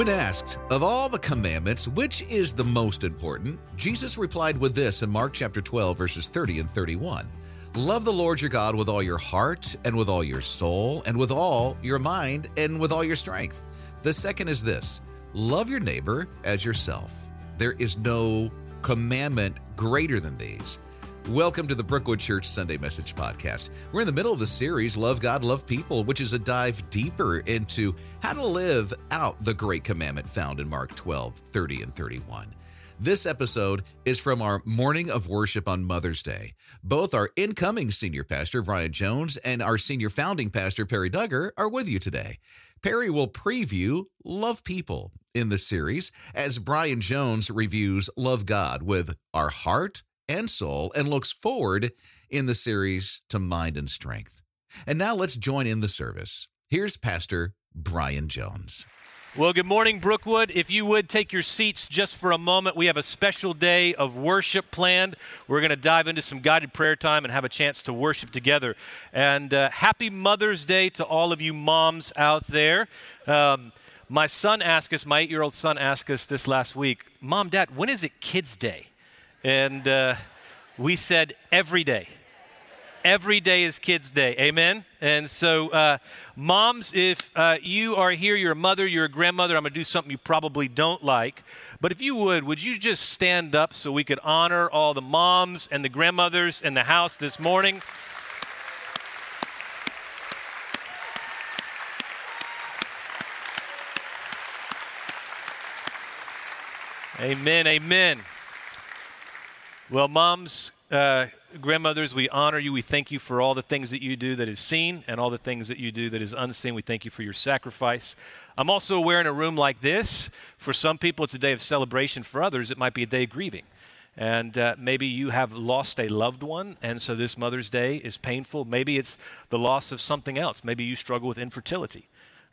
When asked, of all the commandments, which is the most important, Jesus replied with this in Mark chapter 12, verses 30 and 31. Love the Lord your God with all your heart, and with all your soul, and with all your mind, and with all your strength. The second is this love your neighbor as yourself. There is no commandment greater than these. Welcome to the Brookwood Church Sunday Message Podcast. We're in the middle of the series, Love God, Love People, which is a dive deeper into how to live out the great commandment found in Mark 12, 30, and 31. This episode is from our morning of worship on Mother's Day. Both our incoming senior pastor, Brian Jones, and our senior founding pastor, Perry Duggar, are with you today. Perry will preview Love People in the series as Brian Jones reviews Love God with our heart, and soul and looks forward in the series to mind and strength. And now let's join in the service. Here's Pastor Brian Jones. Well, good morning, Brookwood. If you would take your seats just for a moment, we have a special day of worship planned. We're going to dive into some guided prayer time and have a chance to worship together. And uh, happy Mother's Day to all of you moms out there. Um, my son asked us, my eight year old son asked us this last week, Mom, Dad, when is it Kids Day? And uh, we said every day. Every day is Kids' Day. Amen? And so, uh, moms, if uh, you are here, you're a mother, you're a grandmother, I'm going to do something you probably don't like. But if you would, would you just stand up so we could honor all the moms and the grandmothers in the house this morning? Amen, amen. Well, moms, uh, grandmothers, we honor you. We thank you for all the things that you do that is seen and all the things that you do that is unseen. We thank you for your sacrifice. I'm also aware in a room like this, for some people, it's a day of celebration. For others, it might be a day of grieving. And uh, maybe you have lost a loved one, and so this Mother's Day is painful. Maybe it's the loss of something else. Maybe you struggle with infertility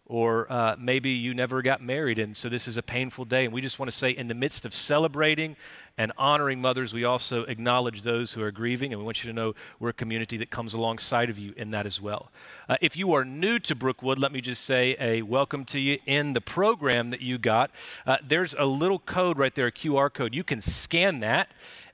or uh, maybe you never got married, and so this is a painful day. And we just want to say, in the midst of celebrating and honoring mothers, we also acknowledge those who are grieving, and we want you to know we're a community that comes alongside of you in that as well. Uh, if you are new to Brookwood, let me just say a welcome to you in the program that you got. Uh, there's a little code right there, a QR code. You can scan that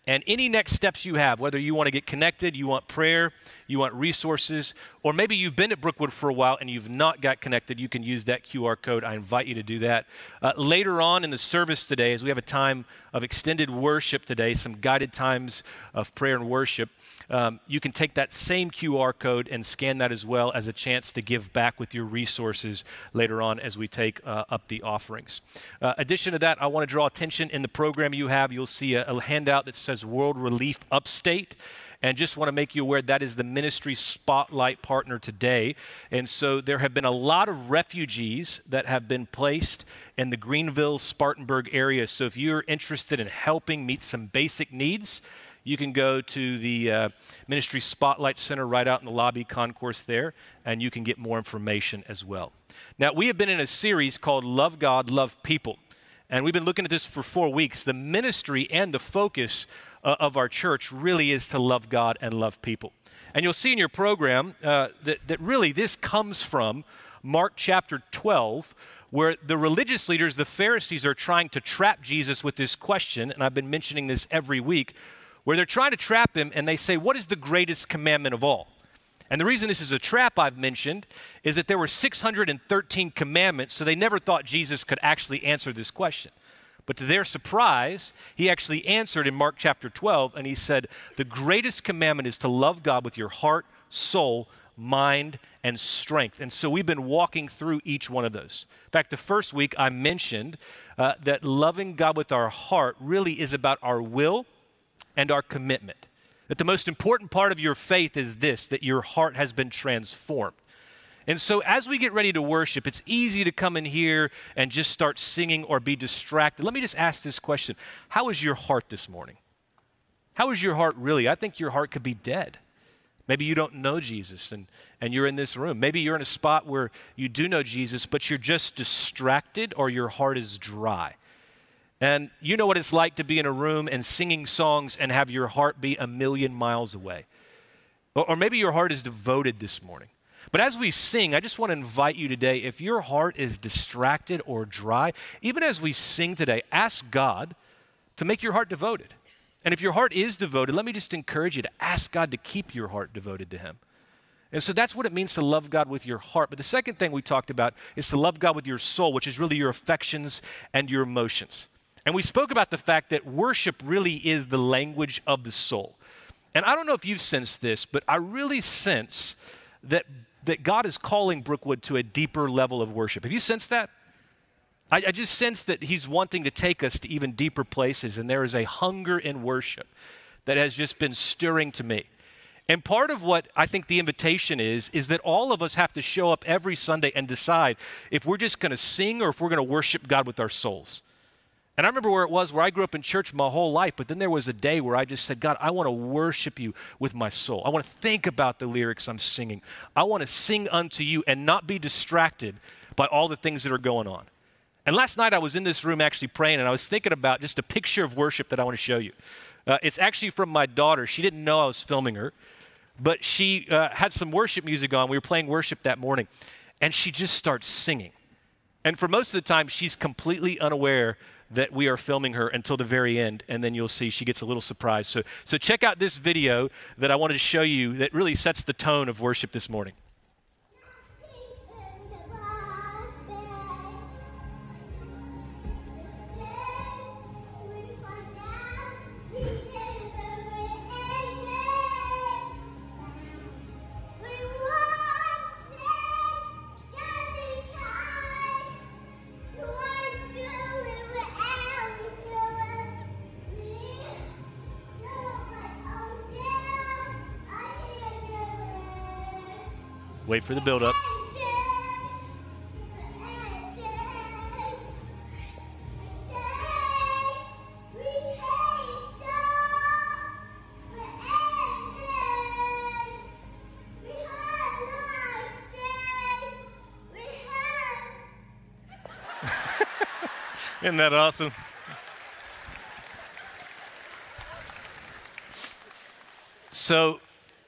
and any next steps you have, whether you want to get connected, you want prayer, you want resources, or maybe you've been at Brookwood for a while and you've not got connected, you can use that QR code. I invite you to do that. Uh, later on in the service today, as we have a time of extended worship today, some guided times of prayer and worship, um, you can take that same QR code and scan that as well as a chance to give back with your resources later on as we take uh, up the offerings. Uh, addition to that, I want to draw attention in the program you have. You'll see a, a handout that says World Relief Upstate and just want to make you aware that is the ministry spotlight partner today. And so there have been a lot of refugees that have been placed in the Greenville, Spartanburg area. So if you're interested in helping meet some basic needs, you can go to the uh, Ministry Spotlight Center right out in the lobby concourse there, and you can get more information as well. Now, we have been in a series called Love God, Love People, and we've been looking at this for four weeks. The ministry and the focus uh, of our church really is to love God and love people. And you'll see in your program uh, that, that really this comes from Mark chapter 12, where the religious leaders, the Pharisees, are trying to trap Jesus with this question. And I've been mentioning this every week where they're trying to trap him and they say, What is the greatest commandment of all? And the reason this is a trap I've mentioned is that there were 613 commandments, so they never thought Jesus could actually answer this question. But to their surprise, he actually answered in Mark chapter 12, and he said, The greatest commandment is to love God with your heart, soul, mind, and strength. And so we've been walking through each one of those. In fact, the first week I mentioned uh, that loving God with our heart really is about our will and our commitment. That the most important part of your faith is this that your heart has been transformed. And so, as we get ready to worship, it's easy to come in here and just start singing or be distracted. Let me just ask this question How is your heart this morning? How is your heart really? I think your heart could be dead. Maybe you don't know Jesus and, and you're in this room. Maybe you're in a spot where you do know Jesus, but you're just distracted or your heart is dry. And you know what it's like to be in a room and singing songs and have your heart be a million miles away. Or, or maybe your heart is devoted this morning. But as we sing, I just want to invite you today if your heart is distracted or dry, even as we sing today, ask God to make your heart devoted. And if your heart is devoted, let me just encourage you to ask God to keep your heart devoted to Him. And so that's what it means to love God with your heart. But the second thing we talked about is to love God with your soul, which is really your affections and your emotions. And we spoke about the fact that worship really is the language of the soul. And I don't know if you've sensed this, but I really sense that, that God is calling Brookwood to a deeper level of worship. Have you sensed that? I, I just sense that He's wanting to take us to even deeper places, and there is a hunger in worship that has just been stirring to me. And part of what I think the invitation is, is that all of us have to show up every Sunday and decide if we're just going to sing or if we're going to worship God with our souls. And I remember where it was where I grew up in church my whole life, but then there was a day where I just said, God, I want to worship you with my soul. I want to think about the lyrics I'm singing. I want to sing unto you and not be distracted by all the things that are going on. And last night I was in this room actually praying, and I was thinking about just a picture of worship that I want to show you. Uh, it's actually from my daughter. She didn't know I was filming her but she uh, had some worship music on. We were playing worship that morning, and she just starts singing. And for most of the time, she's completely unaware that we are filming her until the very end, and then you'll see she gets a little surprised. So, so check out this video that I wanted to show you that really sets the tone of worship this morning. Wait for the build-up. Isn't that awesome? So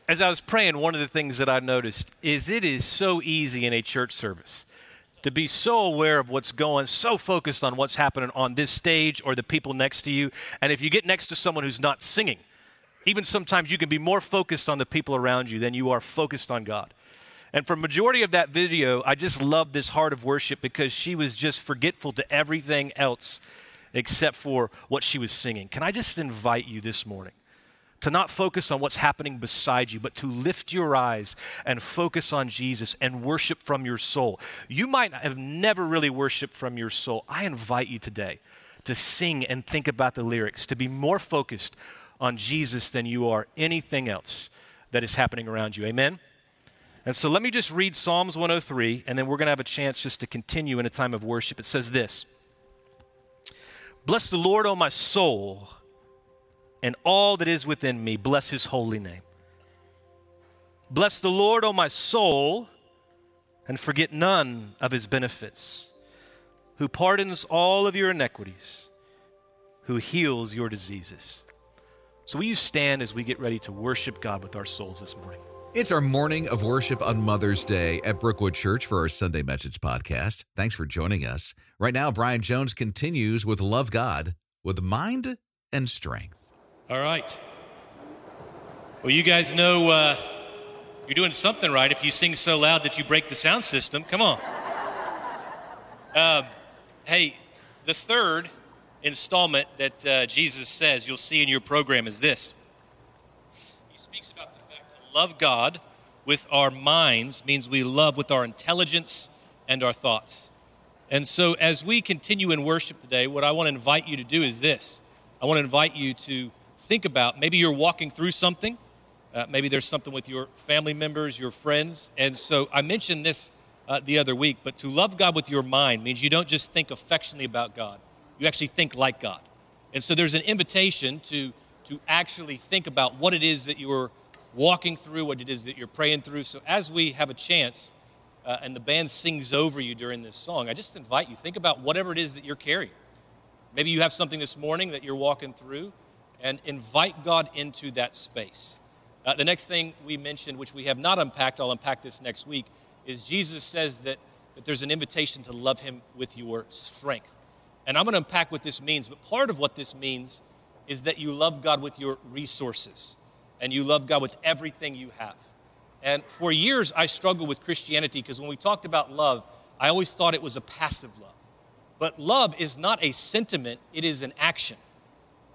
as I was praying, one of the things that I noticed is it is so easy in a church service to be so aware of what's going, so focused on what's happening on this stage or the people next to you. And if you get next to someone who's not singing, even sometimes you can be more focused on the people around you than you are focused on God. And for majority of that video, I just loved this heart of worship because she was just forgetful to everything else except for what she was singing. Can I just invite you this morning? To not focus on what's happening beside you, but to lift your eyes and focus on Jesus and worship from your soul. You might have never really worshiped from your soul. I invite you today to sing and think about the lyrics, to be more focused on Jesus than you are anything else that is happening around you. Amen? And so let me just read Psalms 103, and then we're going to have a chance just to continue in a time of worship. It says this Bless the Lord, O my soul and all that is within me. Bless his holy name. Bless the Lord, O my soul, and forget none of his benefits, who pardons all of your iniquities, who heals your diseases. So, will you stand as we get ready to worship God with our souls this morning? It's our morning of worship on Mother's Day at Brookwood Church for our Sunday Message podcast. Thanks for joining us. Right now, Brian Jones continues with Love God with mind and strength. All right. Well, you guys know uh, you're doing something right if you sing so loud that you break the sound system. Come on. Um, hey, the third installment that uh, Jesus says you'll see in your program is this. He speaks about the fact to love God with our minds means we love with our intelligence and our thoughts. And so, as we continue in worship today, what I want to invite you to do is this I want to invite you to think about maybe you're walking through something. Uh, maybe there's something with your family members, your friends. And so I mentioned this uh, the other week, but to love God with your mind means you don't just think affectionately about God, you actually think like God. And so there's an invitation to, to actually think about what it is that you're walking through, what it is that you're praying through. So as we have a chance, uh, and the band sings over you during this song, I just invite you, think about whatever it is that you're carrying. Maybe you have something this morning that you're walking through and invite God into that space. Uh, the next thing we mentioned, which we have not unpacked, I'll unpack this next week, is Jesus says that, that there's an invitation to love him with your strength. And I'm going to unpack what this means, but part of what this means is that you love God with your resources and you love God with everything you have. And for years, I struggled with Christianity because when we talked about love, I always thought it was a passive love. But love is not a sentiment, it is an action.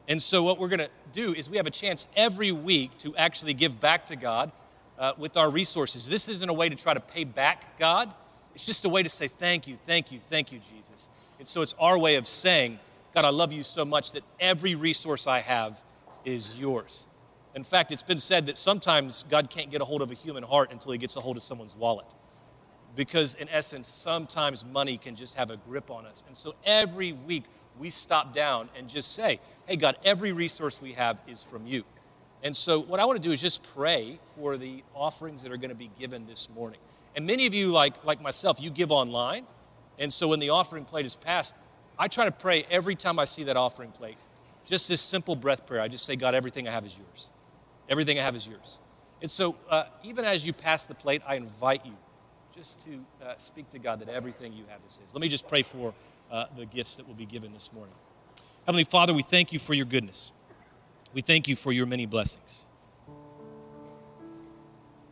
And so, what we're going to do is we have a chance every week to actually give back to God uh, with our resources. This isn't a way to try to pay back God, it's just a way to say, Thank you, thank you, thank you, Jesus. And so, it's our way of saying, God, I love you so much that every resource I have is yours. In fact, it's been said that sometimes God can't get a hold of a human heart until he gets a hold of someone's wallet. Because, in essence, sometimes money can just have a grip on us. And so every week we stop down and just say, Hey, God, every resource we have is from you. And so, what I want to do is just pray for the offerings that are going to be given this morning. And many of you, like, like myself, you give online. And so, when the offering plate is passed, I try to pray every time I see that offering plate. Just this simple breath prayer. I just say, God, everything I have is yours. Everything I have is yours. And so, uh, even as you pass the plate, I invite you just to uh, speak to God that everything you have is His. Let me just pray for uh, the gifts that will be given this morning. Heavenly Father, we thank you for your goodness. We thank you for your many blessings.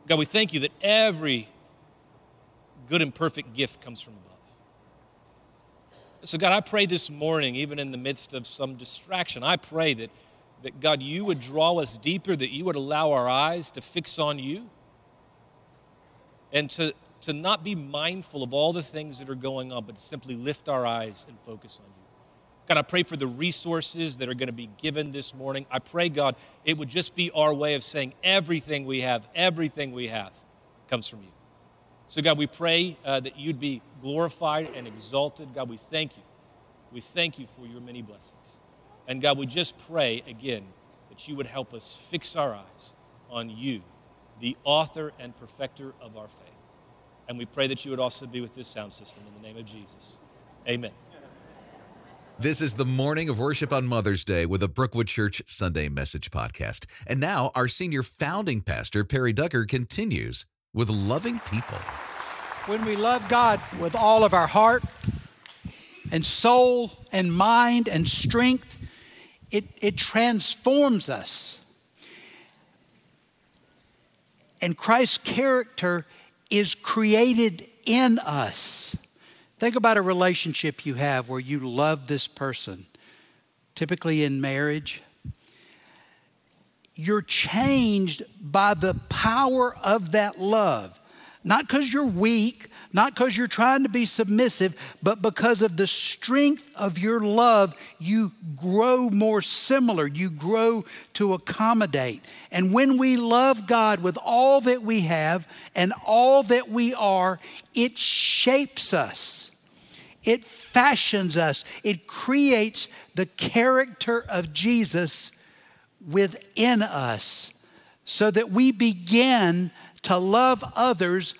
God, we thank you that every good and perfect gift comes from above. So, God, I pray this morning, even in the midst of some distraction, I pray that, that God, you would draw us deeper, that you would allow our eyes to fix on you, and to, to not be mindful of all the things that are going on, but simply lift our eyes and focus on you. God, I pray for the resources that are going to be given this morning. I pray, God, it would just be our way of saying everything we have, everything we have comes from you. So, God, we pray uh, that you'd be glorified and exalted. God, we thank you. We thank you for your many blessings. And God, we just pray again that you would help us fix our eyes on you, the author and perfecter of our faith. And we pray that you would also be with this sound system in the name of Jesus. Amen. This is the morning of worship on Mother's Day with the Brookwood Church Sunday Message Podcast. And now our senior founding pastor, Perry Duggar, continues with loving people. When we love God with all of our heart and soul and mind and strength, it, it transforms us. And Christ's character is created in us. Think about a relationship you have where you love this person, typically in marriage. You're changed by the power of that love. Not because you're weak, not because you're trying to be submissive, but because of the strength of your love, you grow more similar. You grow to accommodate. And when we love God with all that we have and all that we are, it shapes us, it fashions us, it creates the character of Jesus within us so that we begin to love others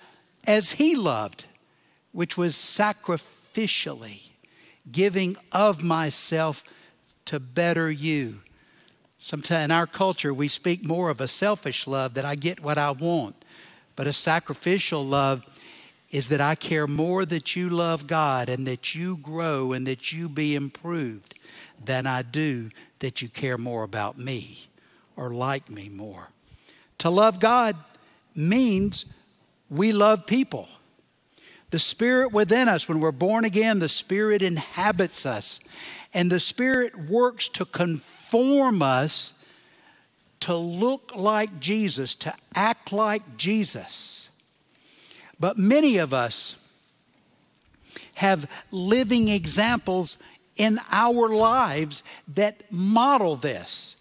as he loved, which was sacrificially giving of myself to better you. Sometimes in our culture, we speak more of a selfish love that I get what I want, but a sacrificial love is that I care more that you love God and that you grow and that you be improved than I do that you care more about me or like me more. To love God means we love people. The Spirit within us, when we're born again, the Spirit inhabits us. And the Spirit works to conform us to look like Jesus, to act like Jesus. But many of us have living examples in our lives that model this.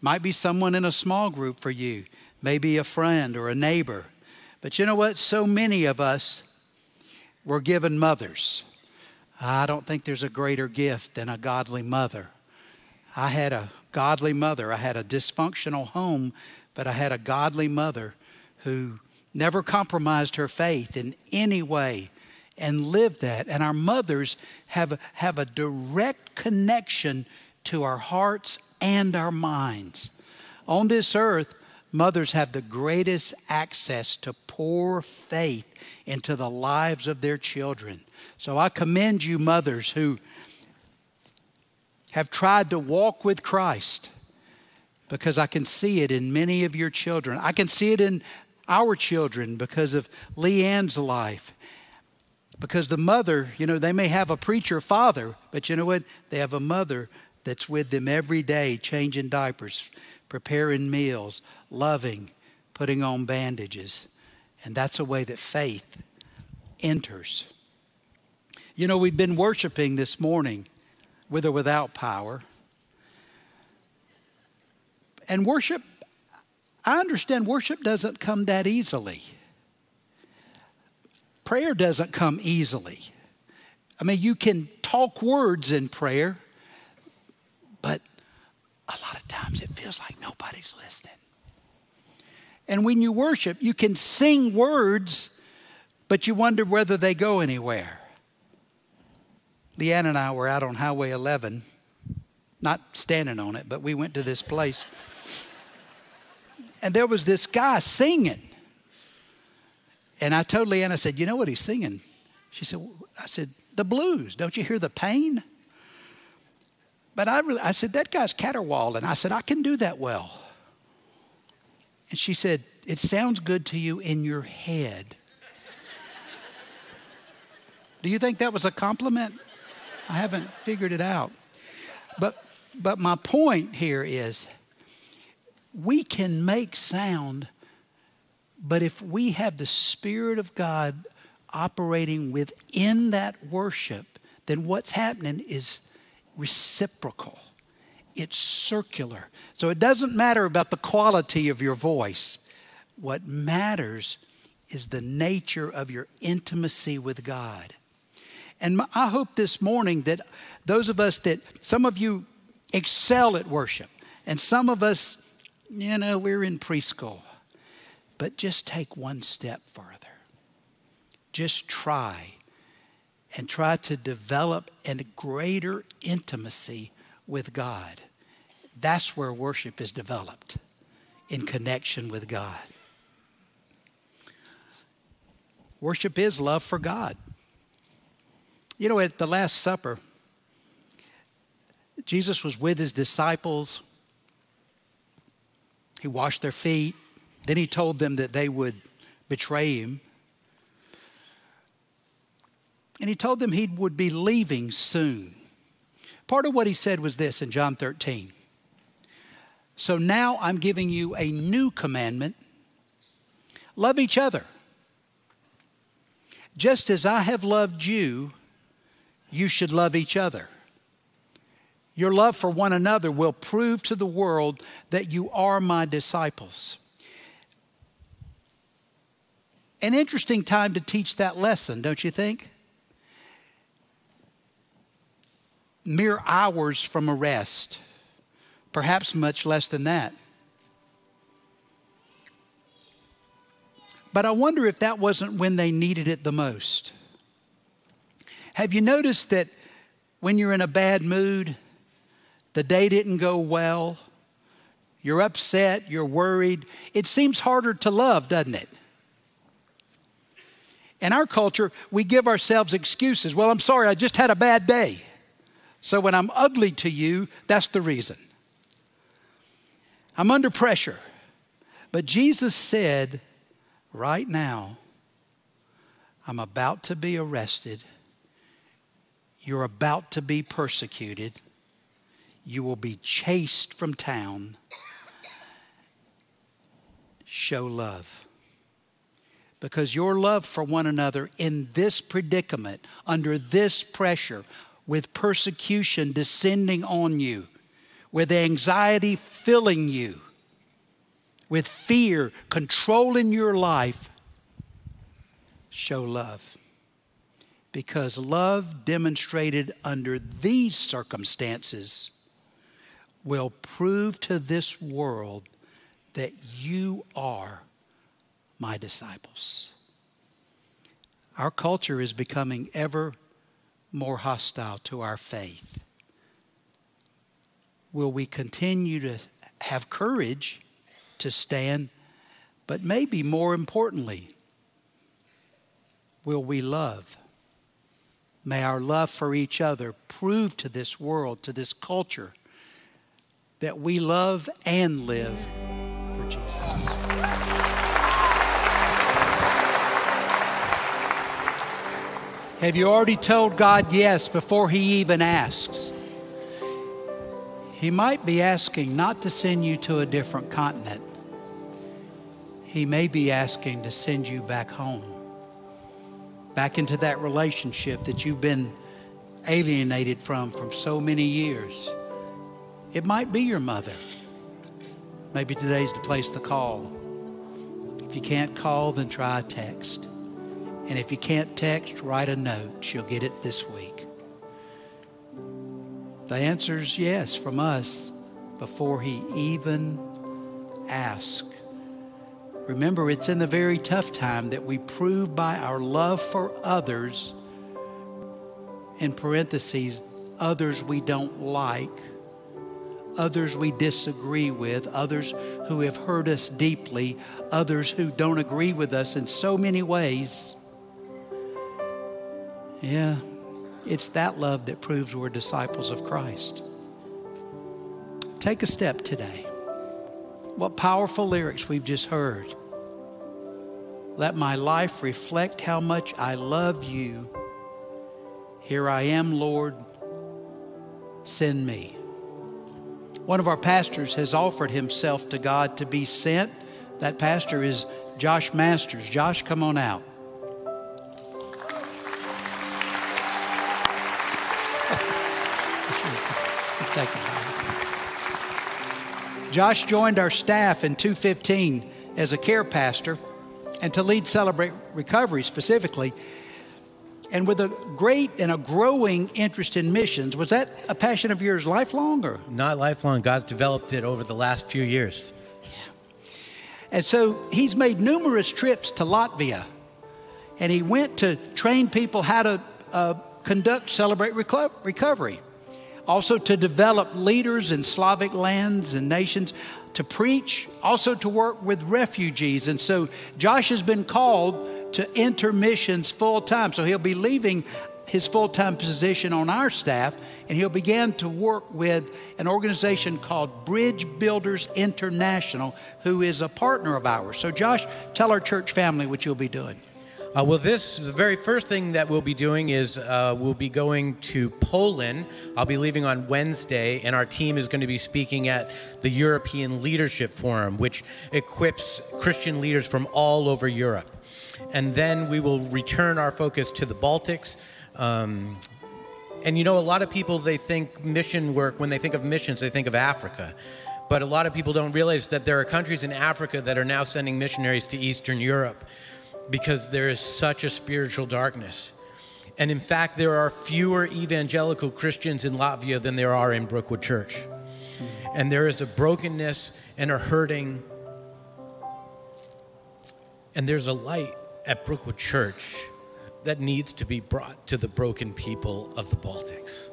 Might be someone in a small group for you, maybe a friend or a neighbor. But you know what? So many of us were given mothers. I don't think there's a greater gift than a godly mother. I had a godly mother. I had a dysfunctional home, but I had a godly mother who never compromised her faith in any way and lived that. And our mothers have, have a direct connection to our hearts and our minds. On this earth, mothers have the greatest access to pour faith into the lives of their children. So I commend you, mothers who have tried to walk with Christ because I can see it in many of your children. I can see it in our children because of Leanne's life. Because the mother, you know, they may have a preacher father, but you know what? They have a mother that's with them every day, changing diapers, preparing meals, loving, putting on bandages. And that's a way that faith enters. You know, we've been worshiping this morning with or without power. And worship, I understand worship doesn't come that easily. Prayer doesn't come easily. I mean, you can talk words in prayer, but a lot of times it feels like nobody's listening. And when you worship, you can sing words, but you wonder whether they go anywhere. Leanne and I were out on Highway 11, not standing on it, but we went to this place. And there was this guy singing. And I told Leanne, I said, You know what he's singing? She said, I said, The blues. Don't you hear the pain? But I, really, I said, That guy's caterwauling. I said, I can do that well. And she said, It sounds good to you in your head. do you think that was a compliment? I haven't figured it out. But, but my point here is we can make sound but if we have the Spirit of God operating within that worship, then what's happening is reciprocal. It's circular. So it doesn't matter about the quality of your voice. What matters is the nature of your intimacy with God. And I hope this morning that those of us that, some of you excel at worship, and some of us, you know, we're in preschool. But just take one step further. Just try and try to develop a greater intimacy with God. That's where worship is developed in connection with God. Worship is love for God. You know, at the Last Supper, Jesus was with his disciples. He washed their feet. Then he told them that they would betray him. And he told them he would be leaving soon. Part of what he said was this in John 13. So now I'm giving you a new commandment love each other. Just as I have loved you, you should love each other. Your love for one another will prove to the world that you are my disciples. An interesting time to teach that lesson, don't you think? Mere hours from arrest, perhaps much less than that. But I wonder if that wasn't when they needed it the most. Have you noticed that when you're in a bad mood, the day didn't go well, you're upset, you're worried, it seems harder to love, doesn't it? In our culture, we give ourselves excuses. Well, I'm sorry, I just had a bad day. So when I'm ugly to you, that's the reason. I'm under pressure. But Jesus said, right now, I'm about to be arrested. You're about to be persecuted. You will be chased from town. Show love because your love for one another in this predicament, under this pressure, with persecution descending on you, with anxiety filling you, with fear controlling your life, show love. Because love demonstrated under these circumstances will prove to this world that you are my disciples. Our culture is becoming ever more hostile to our faith. Will we continue to have courage to stand. But maybe more importantly, will we love? May our love for each other prove to this world, to this culture, that we love and live for Jesus. Have you already told God yes before He even asks? He might be asking not to send you to a different continent. He may be asking to send you back home, back into that relationship that you've been alienated from for so many years. It might be your mother. Maybe today's the place to call. If you can't call, then try text. And if you can't text, write a note. She'll get it this week. The answer is yes from us before he even asks. Remember, it's in the very tough time that we prove by our love for others, in parentheses, others we don't like, others we disagree with, others who have hurt us deeply, others who don't agree with us in so many ways. Yeah, it's that love that proves we're disciples of Christ. Take a step today. What powerful lyrics we've just heard. Let my life reflect how much I love you. Here I am, Lord. Send me. One of our pastors has offered himself to God to be sent. That pastor is Josh Masters. Josh, come on out. Josh joined our staff in 2015 as a care pastor and to lead Celebrate Recovery specifically. And with a great and a growing interest in missions, was that a passion of yours lifelong or? Not lifelong. God's developed it over the last few years. Yeah. And so he's made numerous trips to Latvia and he went to train people how to uh, conduct Celebrate Reco- Recovery also to develop leaders in Slavic lands and nations, to preach, also to work with refugees. And so Josh has been called to enter missions full time. So he'll be leaving his full time position on our staff and he'll begin to work with an organization called Bridge Builders International, who is a partner of ours. So, Josh, tell our church family what you'll be doing. Uh, well, this, the very first thing that we'll be doing is uh, we'll be going to Poland. I'll be leaving on Wednesday, and our team is going to be speaking at the European Leadership Forum, which equips Christian leaders from all over Europe. And then we will return our focus to the Baltics. Um, and you know, a lot of people, they think mission work, when they think of missions, they think of Africa. But a lot of people don't realize that there are countries in Africa that are now sending missionaries to Eastern Europe because there is such a spiritual darkness. And in fact, there are fewer evangelical Christians in Latvia than there are in Brookwood Church. And there is a brokenness and a hurting. And there's a light at Brookwood Church that needs to be brought to the broken people of the Baltics.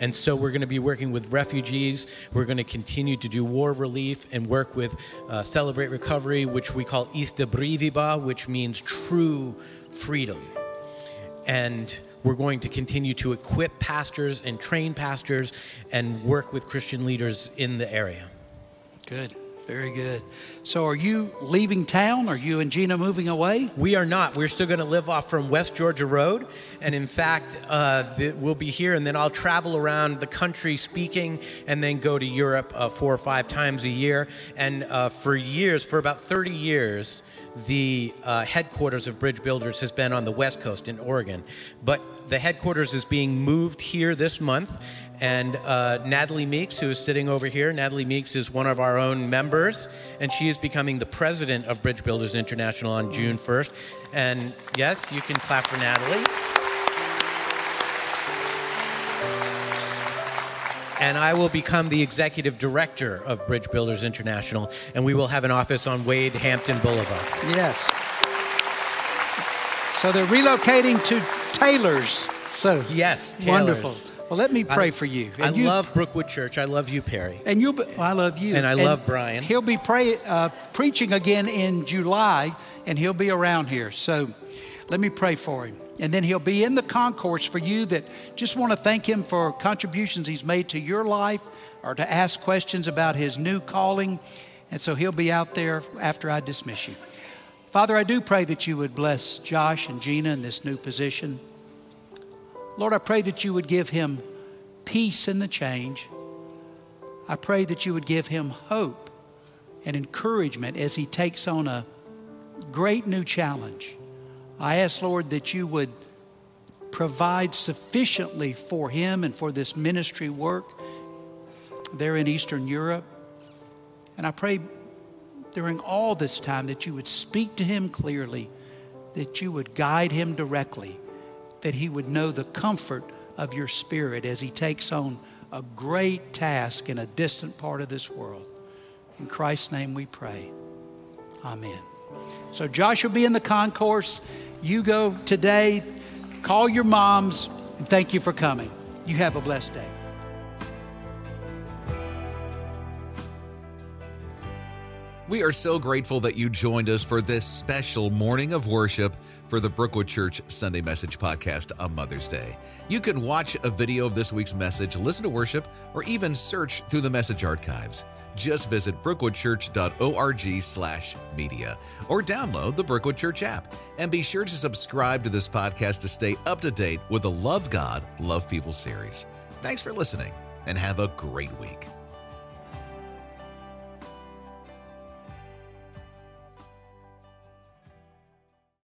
And so we're going to be working with refugees. We're going to continue to do war relief and work with uh, Celebrate Recovery, which we call Istabrīvība, which means true freedom. And we're going to continue to equip pastors and train pastors and work with Christian leaders in the area. Good. Very good. So, are you leaving town? Are you and Gina moving away? We are not. We're still going to live off from West Georgia Road. And in fact, uh, the, we'll be here and then I'll travel around the country speaking and then go to Europe uh, four or five times a year. And uh, for years, for about 30 years, the uh, headquarters of Bridge Builders has been on the West Coast in Oregon. But the headquarters is being moved here this month, and uh, Natalie Meeks, who is sitting over here, Natalie Meeks is one of our own members, and she is becoming the president of Bridge Builders International on June 1st. And yes, you can clap for Natalie. And I will become the executive director of Bridge Builders International, and we will have an office on Wade Hampton Boulevard. Yes. So they're relocating to Taylor's. So yes, Taylor's. wonderful. Well, let me pray I, for you. I you- love Brookwood Church. I love you, Perry. And you'll be, well, I love you. And I love Brian. He'll be pray, uh, preaching again in July, and he'll be around here. So let me pray for him. And then he'll be in the concourse for you that just want to thank him for contributions he's made to your life or to ask questions about his new calling. And so he'll be out there after I dismiss you. Father, I do pray that you would bless Josh and Gina in this new position. Lord, I pray that you would give him peace in the change. I pray that you would give him hope and encouragement as he takes on a great new challenge. I ask, Lord, that you would provide sufficiently for him and for this ministry work there in Eastern Europe. And I pray during all this time that you would speak to him clearly, that you would guide him directly, that he would know the comfort of your spirit as he takes on a great task in a distant part of this world. In Christ's name we pray. Amen. So Josh will be in the concourse. You go today, call your moms, and thank you for coming. You have a blessed day. We are so grateful that you joined us for this special morning of worship for the Brookwood Church Sunday Message podcast on Mother's Day. You can watch a video of this week's message, listen to worship, or even search through the message archives. Just visit brookwoodchurch.org slash media or download the Brookwood Church app. And be sure to subscribe to this podcast to stay up to date with the Love God, Love People series. Thanks for listening and have a great week.